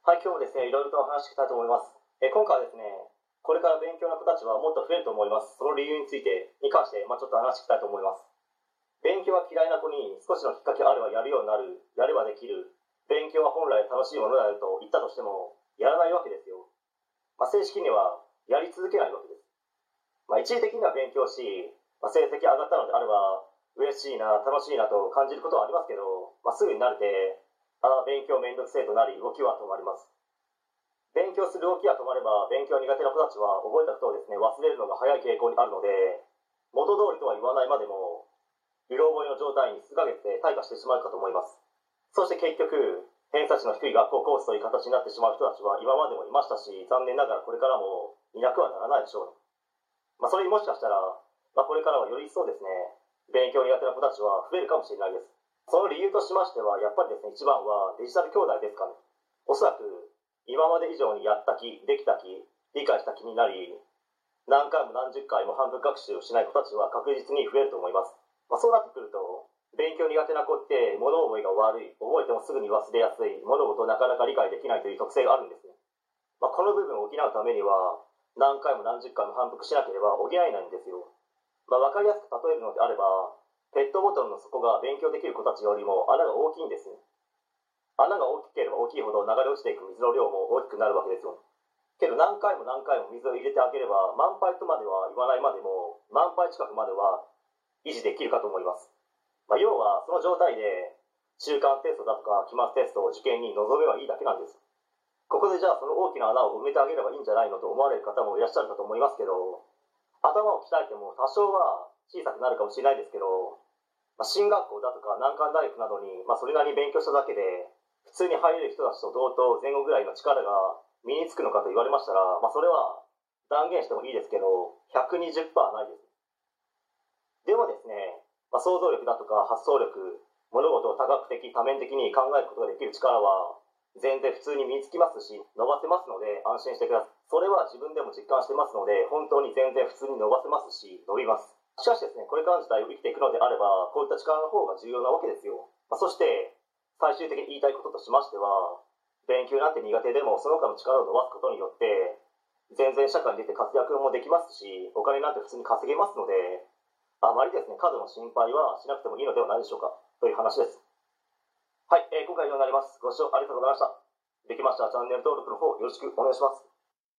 はい、今日ですね、いろいろとお話ししたいと思います。え今回はですね、これから勉強の子たちはもっと増えると思います。その理由について、に関して、まあ、ちょっと話したいと思います。勉強は嫌いな子に少しのきっかけあればやるようになる、やればできる、勉強は本来楽しいものであると言ったとしても、やらないわけですよ。まあ、正式にはやり続けないわけです。まあ、一時的には勉強し、まあ、成績上がったのであれば、嬉しいな、楽しいなと感じることはありますけど、まあ、すぐに慣れて、ああ、勉強めんどくせえとなり、動きは止まります。勉強する動きが止まれば、勉強苦手な子たちは覚えたことをですね、忘れるのが早い傾向にあるので、元通りとは言わないまでも、うろ覚えの状態に数ヶ月で退化してしまうかと思います。そして結局、偏差値の低い学校コースという形になってしまう人たちは今までもいましたし、残念ながらこれからもいなくはならないでしょう。まあ、それにもしかしたら、まあ、これからはより一層ですね、勉強苦手な子たちは増えるかもしれないです。その理由としましては、やっぱりですね、一番はデジタル兄弟ですかね。おそらく、今まで以上にやった気、できた気、理解した気になり、何回も何十回も反復学習をしない子たちは確実に増えると思います。まあ、そうなってくると、勉強苦手な子って物覚えが悪い、覚えてもすぐに忘れやすい、物事をなかなか理解できないという特性があるんですね。まあ、この部分を補うためには、何回も何十回も反復しなければ補えないんですよ。まあ、分かりやすく例えるのであれば、ペットボトルの底が勉強できる子たちよりも穴が大きいんです。穴が大きければ大きいほど流れ落ちていく水の量も大きくなるわけですよ。けど何回も何回も水を入れてあげれば、満杯とまでは言わないまでも、満杯近くまでは維持できるかと思います。まあ、要は、その状態で、中間テストだとか期末テストを受験に臨めばいいだけなんです。ここでじゃあその大きな穴を埋めてあげればいいんじゃないのと思われる方もいらっしゃるかと思いますけど、頭を鍛えても多少は小さくなるかもしれないですけど、まあ、進学校だとか難関大学などに、まあ、それなりに勉強しただけで、普通に入れる人たちと同等前後ぐらいの力が身につくのかと言われましたら、まあ、それは断言してもいいですけど、120%ないです。でもですね、まあ、想像力だとか発想力、物事を多角的、多面的に考えることができる力は、全然普通に身につきますし、伸ばせますので安心してください。それは自分でも実感してますので、本当に全然普通に伸ばせますし、伸びます。しかしですね、これからの時代を生きていくのであれば、こういった力の方が重要なわけですよ。まあ、そして、最終的に言いたいこととしましては、勉強なんて苦手でもその他の力を伸ばすことによって、全然社会に出て活躍もできますし、お金なんて普通に稼げますので、あまりですね、過度の心配はしなくてもいいのではないでしょうか、という話です。はい、えー今回は以上になります。ご視聴ありがとうございました。できましたらチャンネル登録の方よろしくお願いします。